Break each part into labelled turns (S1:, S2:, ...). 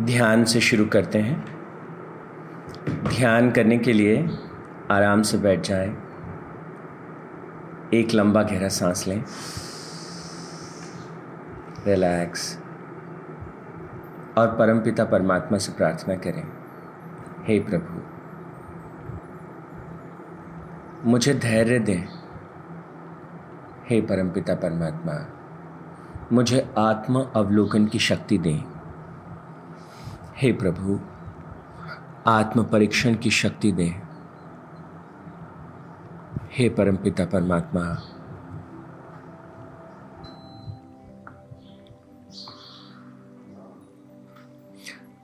S1: ध्यान से शुरू करते हैं। ध्यान करने के लिए आराम से बैठ जाएँ। एक लंबा गहरा सांस लें। रिलैक्स। और परमपिता परमात्मा से प्रार्थना करें, हे प्रभु, मुझे धैर्य दें। हे परमपिता परमात्मा, मुझे आत्म अवलोकन की शक्ति दें। हे प्रभु आत्म परीक्षण की शक्ति दें। हे परमपिता परमात्मा,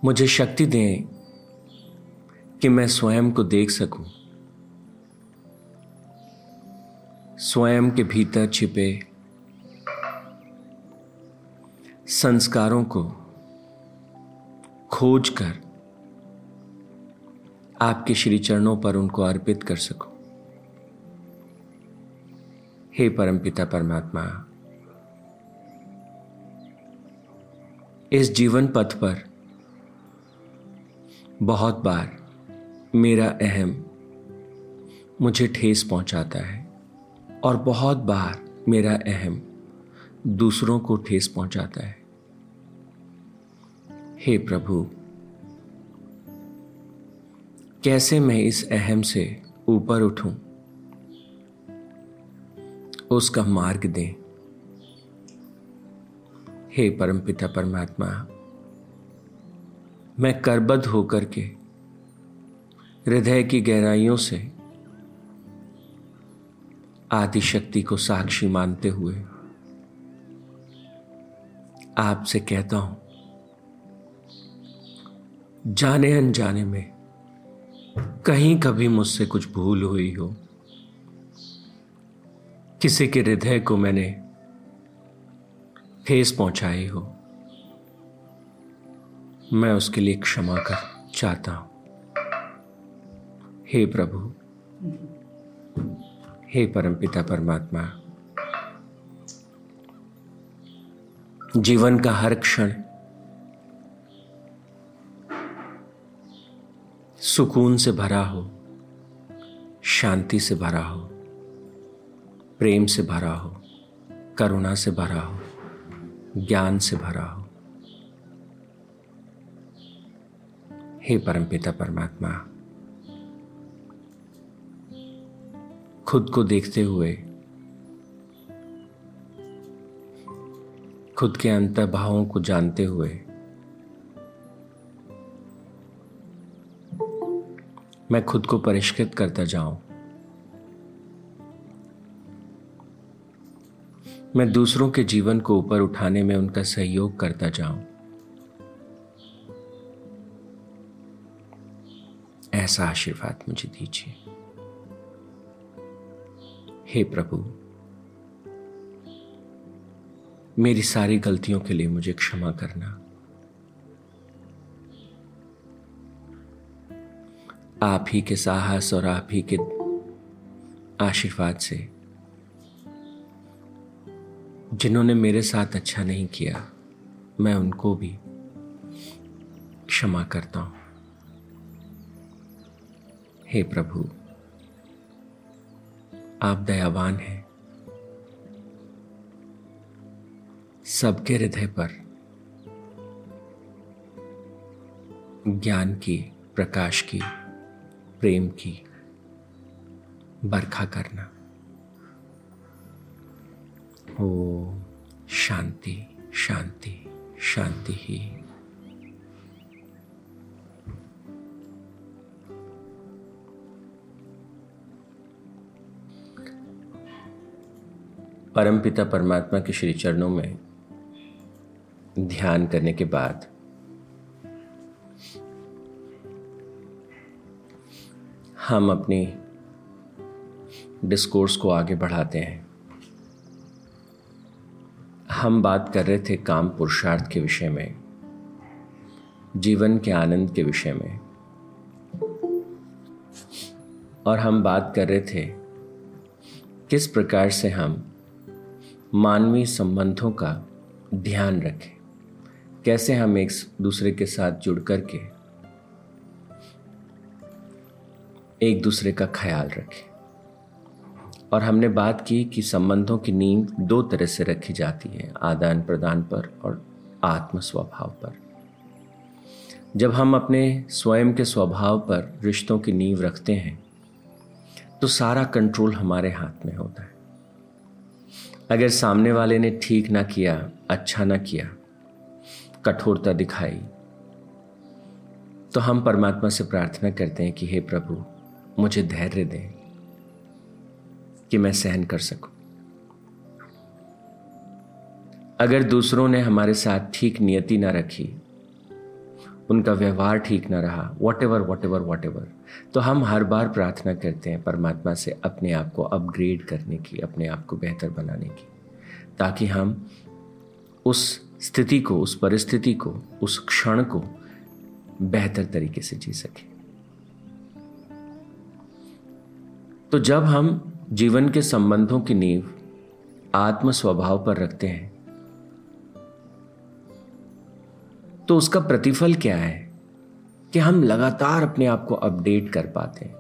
S1: मुझे शक्ति दें कि मैं स्वयं को देख सकूँ। स्वयं के भीतर छिपे संस्कारों को खोज कर आपके श्री चरणों पर उनको अर्पित कर सकूँ। हे परमपिता परमात्मा, इस जीवन पथ पर बहुत बार मेरा अहम मुझे ठेस पहुंचाता है और बहुत बार मेरा अहम दूसरों को ठेस पहुंचाता है। हे प्रभु, कैसे मैं इस अहम से ऊपर उठूं? उसका मार्ग दें। हे परमपिता परमात्मा, मैं करबद्ध होकर के हृदय की गहराइयों से आदिशक्ति को साक्षी मानते हुए आपसे कहता हूँ जाने अनजाने में कहीं कभी मुझसे कुछ भूल हुई हो। किसी के हृदय को मैंने ठेस पहुंचाई हो। मैं उसके लिए क्षमा कर चाहता हूँ। हे प्रभु, हे परमपिता परमात्मा, जीवन का हर क्षण सुकून से भरा हो, शांति से भरा हो, प्रेम से भरा हो, करुणा से भरा हो, ज्ञान से भरा हो। हे परमपिता परमात्मा, खुद को देखते हुए, खुद के अंतर्भावों को जानते हुए मैं खुद को परिष्कृत करता जाऊँ। मैं दूसरों के जीवन को ऊपर उठाने में उनका सहयोग करता जाऊँ। ऐसा आशीर्वाद मुझे दीजिए। हे प्रभु, मेरी सारी गलतियों के लिए मुझे क्षमा करना। आप ही के साहस और आप ही के आशीर्वाद से। जिन्होंने मेरे साथ अच्छा नहीं किया, मैं उनको भी क्षमा करता हूँ। हे प्रभु, आप दयावान हैं। सबके हृदय पर ज्ञान की, प्रकाश की प्रेम की बरखा करना। ओ, शांति शांति शांति ही। परमपिता परमात्मा के श्री चरणों में ध्यान करने के बाद हम अपनी डिस्कोर्स को आगे बढ़ाते हैं। हम बात कर रहे थे काम पुरुषार्थ के विषय में, जीवन के आनंद के विषय में। और हम बात कर रहे थे किस प्रकार से हम मानवीय संबंधों का ध्यान रखें, कैसे हम एक दूसरे के साथ जुड़ करके एक दूसरे का ख्याल रखें। और हमने बात की कि संबंधों की नींव दो तरह से रखी जाती है, आदान प्रदान पर और आत्म स्वभाव पर। जब हम अपने स्वयं के स्वभाव पर रिश्तों की नींव रखते हैं तो सारा कंट्रोल हमारे हाथ में होता है। अगर सामने वाले ने ठीक ना किया अच्छा ना किया, कठोरता दिखाई तो हम परमात्मा से प्रार्थना करते हैं कि, हे प्रभु मुझे धैर्य दें कि मैं सहन कर सकूँ। अगर दूसरों ने हमारे साथ ठीक नियति ना रखी, उनका व्यवहार ठीक ना रहा whatever whatever whatever तो हम हर बार प्रार्थना करते हैं परमात्मा से अपने आप को अपग्रेड करने की, अपने आप को बेहतर बनाने की, ताकि हम उस स्थिति को, उस परिस्थिति को, उस क्षण को बेहतर तरीके से जी सके। तो जब हम जीवन के संबंधों की नींव आत्म स्वभाव पर रखते हैं तो उसका प्रतिफल क्या है कि हम लगातार अपने आप को अपडेट कर पाते हैं।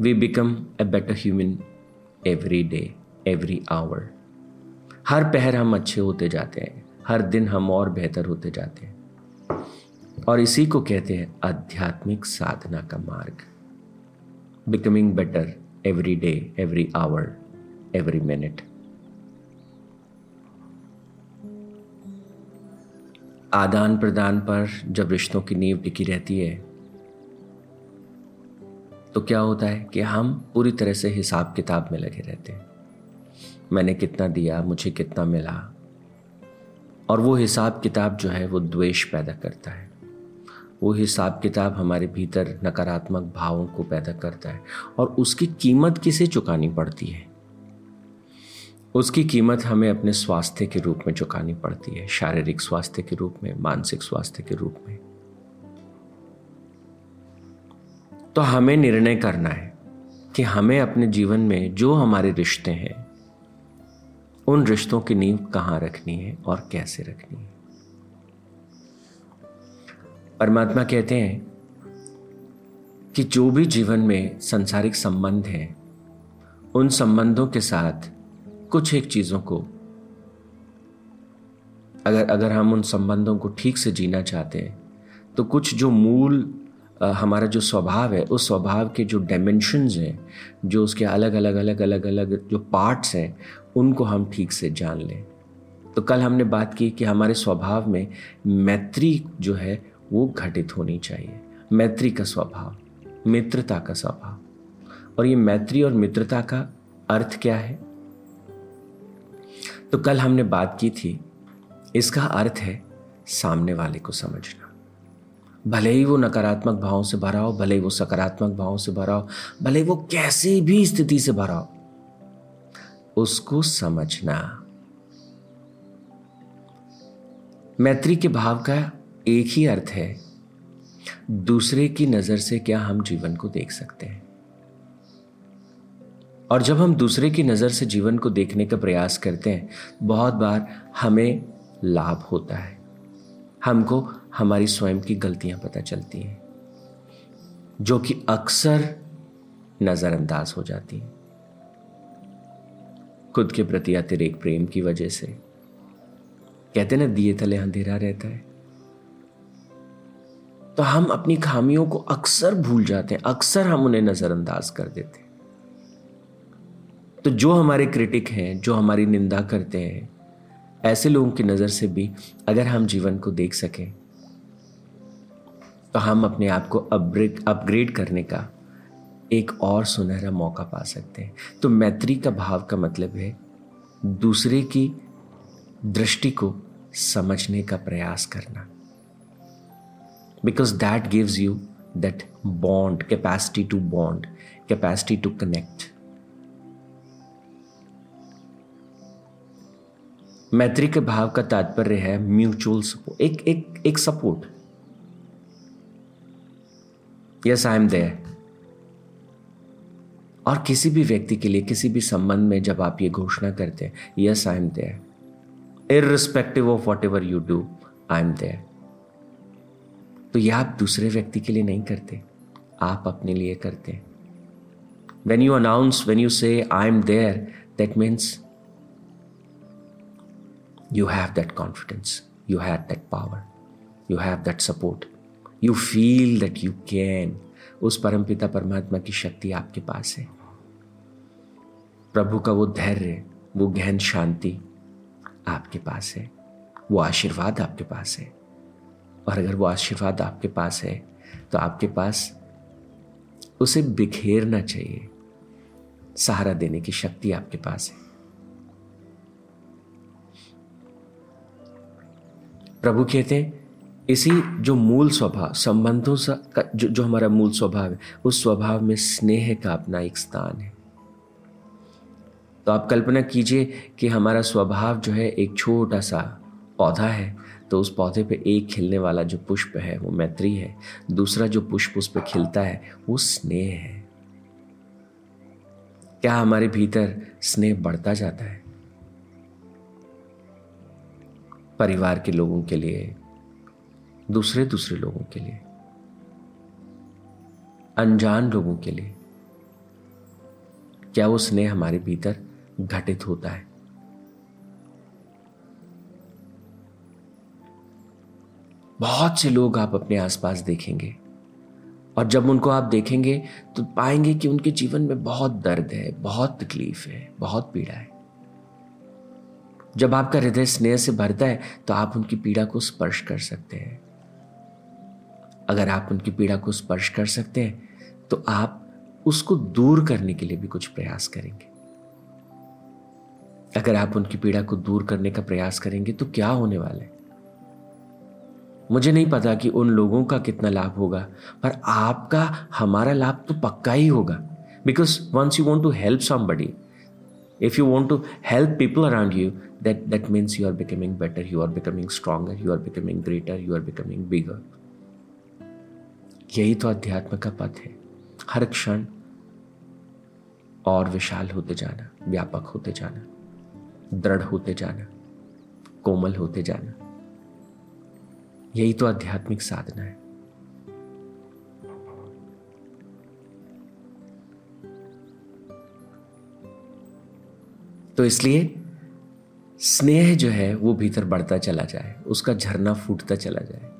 S1: We become a better human every day every hour हर पहर हम अच्छे होते जाते हैं, हर दिन हम और बेहतर होते जाते हैं। और इसी को कहते हैं आध्यात्मिक साधना का मार्ग। Becoming better every day every hour every minute आदान प्रदान पर जब रिश्तों की नींव टिकी रहती है तो क्या होता है कि हम पूरी तरह से हिसाब किताब में लगे रहते हैं। मैंने कितना दिया, मुझे कितना मिला, और वो हिसाब किताब जो है, वो द्वेष पैदा करता है। वो हिसाब किताब हमारे भीतर नकारात्मक भावों को पैदा करता है और उसकी कीमत किसे चुकानी पड़ती है? उसकी कीमत हमें अपने स्वास्थ्य के रूप में चुकानी पड़ती है, शारीरिक स्वास्थ्य के रूप में, मानसिक स्वास्थ्य के रूप में। तो हमें निर्णय करना है कि हमें अपने जीवन में जो हमारे रिश्ते हैं, उन रिश्तों की नींव कहाँ रखनी है और कैसे रखनी है। परमात्मा कहते हैं कि जो भी जीवन में संसारिक संबंध है, उन संबंधों के साथ कुछ एक चीज़ों को, अगर अगर हम उन संबंधों को ठीक से जीना चाहते हैं तो कुछ जो मूल हमारा जो स्वभाव है, उस स्वभाव के जो डायमेंशंस हैं, जो उसके अलग अलग अलग अलग अलग जो पार्ट्स हैं, उनको हम ठीक से जान लें। तो कल हमने बात की कि हमारे स्वभाव में मैत्री जो है वो घटित होनी चाहिए। मैत्री का स्वभाव, मित्रता का स्वभाव। और ये मैत्री और मित्रता का अर्थ क्या है? तो कल हमने बात की थी, इसका अर्थ है सामने वाले को समझना। भले ही वो नकारात्मक भावों से भरा हो, भले ही वो सकारात्मक भावों से भरा हो, भले ही वो कैसी भी स्थिति से भरा हो, उसको समझना। मैत्री के भाव का एक ही अर्थ है, दूसरे की नज़र से क्या हम जीवन को देख सकते हैं? और जब हम दूसरे की नज़र से जीवन को देखने का प्रयास करते हैं, बहुत बार हमें लाभ होता है। हमको हमारी स्वयं की गलतियाँ पता चलती हैं, जो कि अक्सर नज़रअंदाज हो जाती हैं। खुद के प्रति अतिरेक प्रेम की वजह से। कहते ना, दिए तले अंधेरा रहता है। तो हम अपनी खामियों को अक्सर भूल जाते हैं, अक्सर हम उन्हें नज़रअंदाज कर देते हैं। तो जो हमारे क्रिटिक हैं, जो हमारी निंदा करते हैं, ऐसे लोगों की नज़र से भी अगर हम जीवन को देख सकें तो हम अपने आप को अपग्रेड अपग्रेड करने का एक और सुनहरा मौका पा सकते हैं। तो मैत्री का भाव का मतलब है दूसरे की दृष्टि को समझने का प्रयास करना। Because that gives you that bond capacity to bond capacity to connect मैत्री के भाव का तात्पर्य है म्यूचुअल सपोर्ट एक एक एक support yes I am there और किसी भी व्यक्ति के लिए, किसी भी संबंध में जब आप ये घोषणा करते हैं yes I am there irrespective of whatever you do I am there तो यह आप दूसरे व्यक्ति के लिए नहीं करते। आप अपने लिए करते। When you announce when you say I am there that means you have that confidence you have that power you have that support you feel that you can उस परमपिता परमात्मा की शक्ति आपके पास है। प्रभु का वो धैर्य, वो गहन शांति आपके पास है। वो आशीर्वाद आपके पास है। और अगर वो आशीर्वाद आपके पास है तो आपके पास उसे बिखेरना चाहिए। सहारा देने की शक्ति आपके पास है। प्रभु कहते हैं, इसी जो मूल स्वभाव, संबंधों सा जो जो हमारा मूल स्वभाव है, उस स्वभाव में स्नेह का अपना एक स्थान है। तो आप कल्पना कीजिए कि हमारा स्वभाव जो है एक छोटा सा पौधा है तो उस पौधे पे एक खिलने वाला जो पुष्प है, वो मैत्री है। दूसरा जो पुष्प उस पर खिलता है, वो स्नेह है। क्या हमारे भीतर स्नेह बढ़ता जाता है? परिवार के लोगों के लिए दूसरे दूसरे लोगों के लिए, अनजान लोगों के लिए, क्या वो स्नेह हमारे भीतर घटित होता है? बहुत से लोग आप अपने आसपास देखेंगे। और जब उनको आप देखेंगे तो पाएँगे कि उनके जीवन में बहुत दर्द है, बहुत तकलीफ़ है, बहुत पीड़ा है। जब आपका हृदय स्नेह से भरता है तो आप उनकी पीड़ा को स्पर्श कर सकते हैं। अगर आप उनकी पीड़ा को स्पर्श कर सकते हैं तो आप उसको दूर करने के लिए भी कुछ प्रयास करेंगे। अगर आप उनकी पीड़ा को दूर करने का प्रयास करेंगे तो क्या होने वाला है? मुझे नहीं पता कि उन लोगों का कितना लाभ होगा पर आपका हमारा लाभ तो पक्का ही होगा because once you want to help somebody if you want to help people around you that that means you are becoming better you are becoming stronger you are becoming greater you are becoming bigger यही तो अध्यात्म का पथ है हर क्षण और विशाल होते जाना व्यापक होते जाना दृढ़ होते जाना कोमल होते जाना यही तो आध्यात्मिक साधना है। तो इसलिए स्नेह जो है, वो भीतर बढ़ता चला जाए, उसका झरना फूटता चला जाए।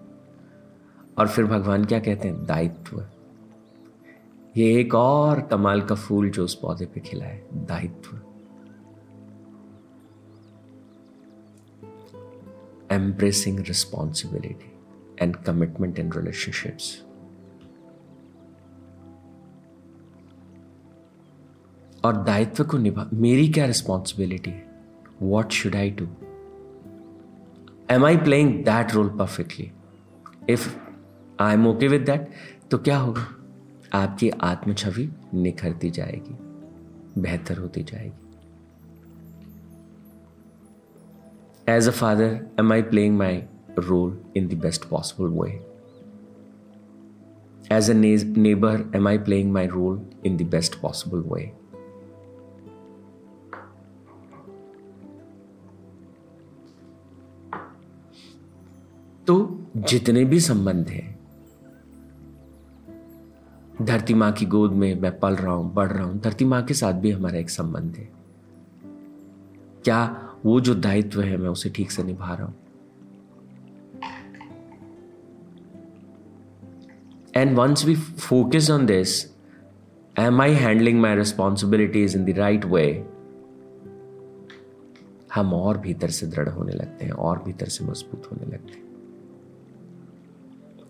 S1: और फिर भगवान क्या कहते हैं? दायित्व। ये एक और कमाल का फूल जो उस पौधे पे खिला है, दायित्व। Embracing responsibility and commitment in relationships. और दायित्व को निभा, मेरी क्या रिस्पॉन्सिबिलिटी है? What should I do am I playing that role perfectly if I am okay with that तो क्या होगा? आपकी आत्म छवि निखरती जाएगी, बेहतर होती जाएगी। As a father am I playing my role in the best possible way as a neighbour am I playing my role in the best possible way तो जितने भी संबंध हैं, धरती माँ की गोद में मैं पल रहा हूँ, बढ़ रहा हूँ, धरती माँ के साथ भी हमारा एक संबंध है। क्या वो जो दायित्व है, मैं उसे ठीक से निभा रहा हूँ। And once we focus on this am I handling my responsibilities in the right way हम और भीतर से दृढ़ होने लगते हैं, और भीतर से मज़बूत होने लगते हैं।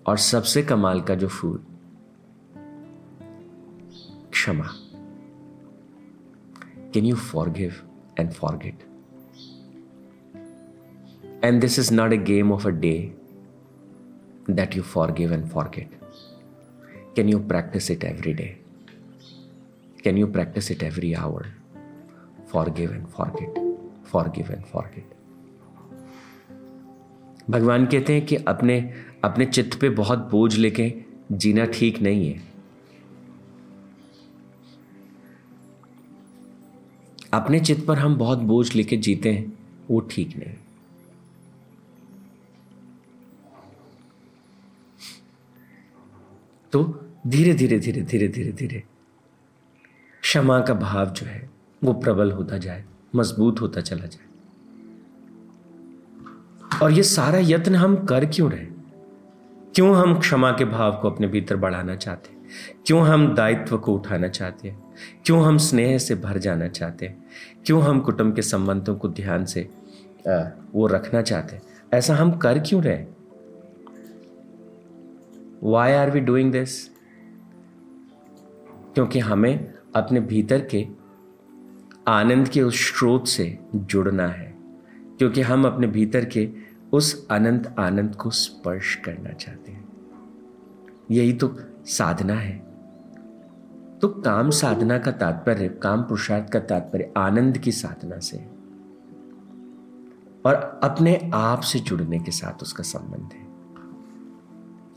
S1: और सबसे कमाल का जो फूल, क्षमा। Can you forgive and forget and this is not a game of a day that you forgive and forget can you practise it every day can you practise it every hour forgive and forget forgive and forget भगवान कहते हैं कि अपने अपने चित्त पे बहुत बोझ लेके जीना ठीक नहीं है। अपने चित्त पर हम बहुत बोझ लेके जीते हैं, वो ठीक नहीं। तो धीरे धीरे धीरे धीरे धीरे धीरे। क्षमा का भाव जो है, वो प्रबल होता जाए, मज़बूत होता चला जाए। और ये सारा यत्न हम कर क्यों रहे? क्यों हम क्षमा के भाव को अपने भीतर बढ़ाना चाहते हैं? क्यों हम दायित्व को उठाना चाहते हैं? क्यों हम स्नेह से भर जाना चाहते हैं? क्यों हम कुटुंब के संबंधों को ध्यान से वो रखना चाहते हैं? ऐसा हम कर क्यों रहे? Why are we doing this क्योंकि हमें अपने भीतर के आनंद के उस स्रोत से जुड़ना है। क्योंकि हम अपने भीतर के उस अनंत आनंद को स्पर्श करना चाहते हैं। यही तो साधना है। तो काम साधना का तात्पर्य, काम पुरुषार्थ का तात्पर्य आनंद की साधना से और अपने आप से जुड़ने के साथ उसका संबंध है।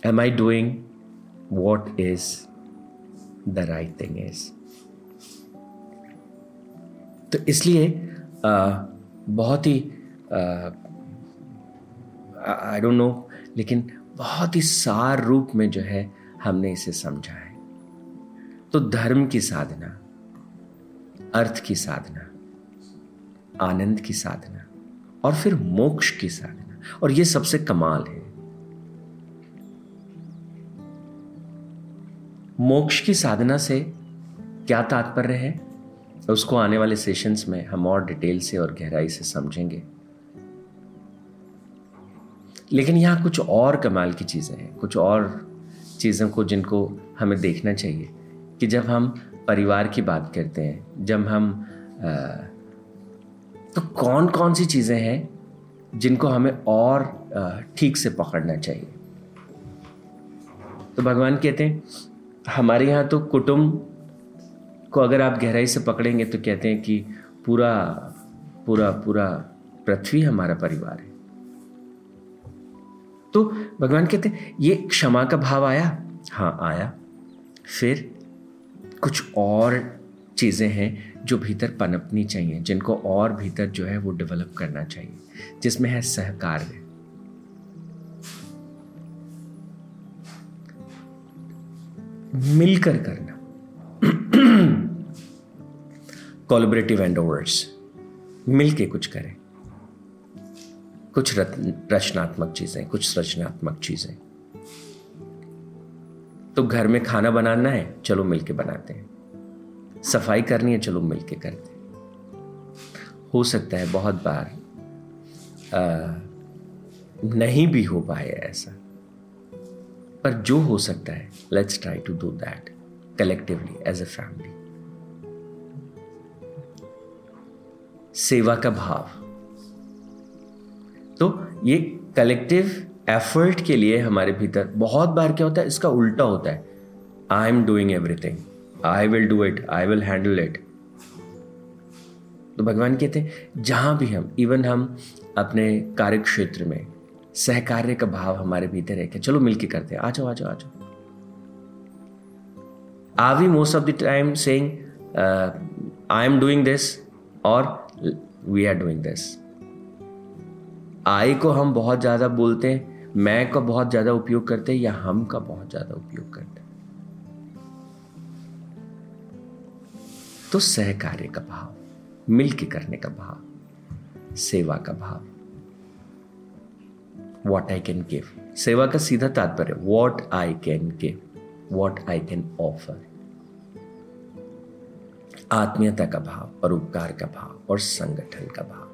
S1: Am I doing what is the right thing is तो इसलिए बहुत ही आई डोंट नो लेकिन बहुत ही सार रूप में जो है, हमने इसे समझा है। तो धर्म की साधना, अर्थ की साधना, आनंद की साधना, और फिर मोक्ष की साधना, और ये सबसे कमाल है। मोक्ष की साधना से क्या तात्पर्य है? उसको आने वाले सेशंस में हम और डिटेल से और गहराई से समझेंगे। लेकिन यहाँ कुछ और कमाल की चीज़ें हैं कुछ और चीज़ों को जिनको हमें देखना चाहिए कि जब हम परिवार की बात करते हैं जब हम आ, तो कौन कौन सी चीज़ें हैं जिनको हमें और ठीक से पकड़ना चाहिए? तो भगवान कहते हैं हमारे यहाँ तो कुटुंब को अगर आप गहराई से पकड़ेंगे तो कहते हैं कि पूरा पूरा पूरा पृथ्वी हमारा परिवार है। तो भगवान कहते हैं, ये क्षमा का भाव आया? हाँ आया। फिर कुछ और चीज़ें हैं जो भीतर पनपनी चाहिए, जिनको और भीतर जो है वो डेवलप करना चाहिए, जिसमें है सहकार्य। मिलकर करना। कोलिब्रेटिव एंडोवर्स मिलके कुछ करें। कुछ रचनात्मक चीज़ें कुछ रचनात्मक चीज़ें। तो घर में खाना बनाना है चलो मिलके बनाते हैं। सफ़ाई करनी है चलो मिलके करते हैं। हो सकता है बहुत बार आ, नहीं भी हो पाए ऐसा। पर जो हो सकता है let's try to do that collectively as a family सेवा का भाव। तो ये कलेक्टिव एफर्ट के लिए हमारे भीतर बहुत बार क्या होता है, इसका उल्टा होता है। I am doing everything I will do it I will handle it तो भगवान कहते हैं, जहाँ भी हम इवन हम अपने कार्य क्षेत्र में सहकार्य का भाव हमारे भीतर है कि चलो मिलके करते हैं। आ जाओ आ जाओ आ जाओ। Are we most of the time saying I am doing this और we are doing this I को हम बहुत ज़्यादा बोलते हैं, मैं का बहुत ज़्यादा उपयोग करते हैं या हम का बहुत ज़्यादा उपयोग करते हैं? तो सहकार्य का भाव, मिलके करने का भाव, सेवा का भाव। वॉट आई कैन गिव सेवा का सीधा तात्पर्य what I can give what I can offer आत्मीयता का भाव और उपकार का भाव और संगठन का भाव.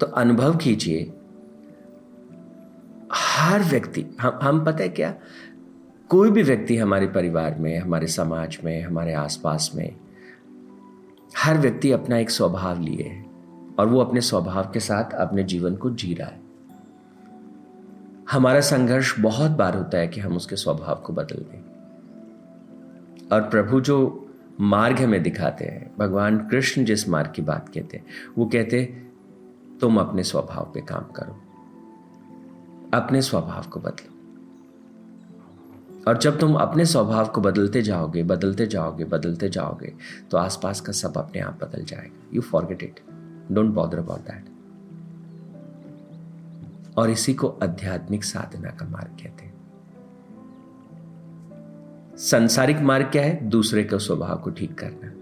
S1: तो अनुभव कीजिए, हर व्यक्ति, हम हम पता है क्या? कोई भी व्यक्ति हमारे परिवार में, हमारे समाज में, हमारे आसपास में हर व्यक्ति अपना एक स्वभाव लिए है और वो अपने स्वभाव के साथ अपने जीवन को जी रहा है। हमारा संघर्ष बहुत बार होता है कि हम उसके स्वभाव को बदल दें। और प्रभु जो मार्ग हमें दिखाते हैं, भगवान कृष्ण जिस मार्ग की बात कहते हैं, वो कहते तुम अपने स्वभाव पे काम करो। अपने स्वभाव को बदलो। और जब तुम अपने स्वभाव को बदलते जाओगे बदलते जाओगे बदलते जाओगे तो आसपास का सब अपने आप बदल जाएगा। You forget it don't bother about that और इसी को आध्यात्मिक साधना का मार्ग कहते हैं। संसारिक मार्ग क्या है? दूसरे के स्वभाव को ठीक करना।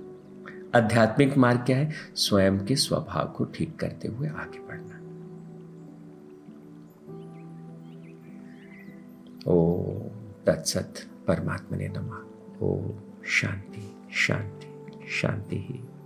S1: आध्यात्मिक मार्ग क्या है? स्वयं के स्वभाव को ठीक करते हुए आगे बढ़ना। ओ तत्सत परमात्मा ने नमा। ओ शांति शांति शांति ही।